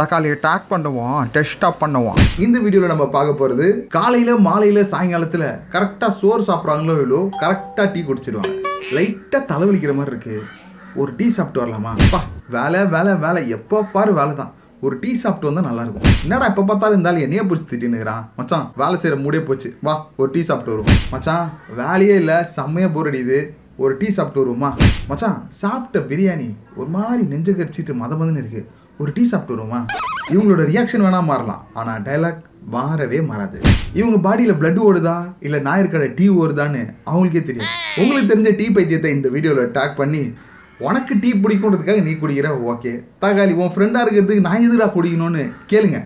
தக்காளியை டேக் பண்ணுவோம் டெஸ்ட்டாக பண்ணுவோம் இந்த வீடியோவில் நம்ம பார்க்க போகிறது காலையில் மாலையில் சாயங்காலத்தில் கரெக்டாக சோறு சாப்பிட்றாங்களோ இல்லோ கரெக்டாக டீ குடிச்சிடுவாங்க லைட்டாக தலைவலிக்கிற மாதிரி இருக்குது ஒரு டீ சாப்பிட்டு வரலாமா? அப்பா வேலை வேலை வேலை. எப்போ பாரு வேலை தான். ஒரு டீ சாப்பிட்டு வந்தால் நல்லா இருக்கும். என்னடா எப்போ பார்த்தாலும் இருந்தாலும் என்னையே பிடிச்சி திட்டினுக்கிறான் மச்சான் வேலை செய்கிற மூடே போச்சு. வா ஒரு டீ சாப்பிட்டு வருவோம். மச்சான் வேலையே இல்லை செம்மையாக போர் அடியுது ஒரு டீ சாப்பிட்டு வருவோமா? மச்சான் சாப்பிட்ட பிரியாணி ஒரு மாதிரி நெஞ்சு கரிச்சிட்டு மத மதன்னு இருக்குது ஒரு டீ சாப்பிட்டு வருமா இவங்களோட ரியாக்ஷன் வேணா மாறலாம். ஆனால் டைலாக் மாறவே மாறாது. இவங்க பாடியில் பிளட் ஓடுதா? இல்லை ஞாயிற்கடை டீ ஓடுதான்னு அவங்களுக்கே தெரியும் உங்களுக்கு தெரிஞ்ச டீ பைத்தியத்தை இந்த வீடியோவில் டேக் பண்ணி உனக்கு டீ பிடிக்குன்றதுக்காக நீ குடிக்கிற? ஓகே. தகாலி உன் ஃப்ரெண்டாக இருக்கிறதுக்கு நான் எதுடா குடிக்கணும்னு கேளுங்க.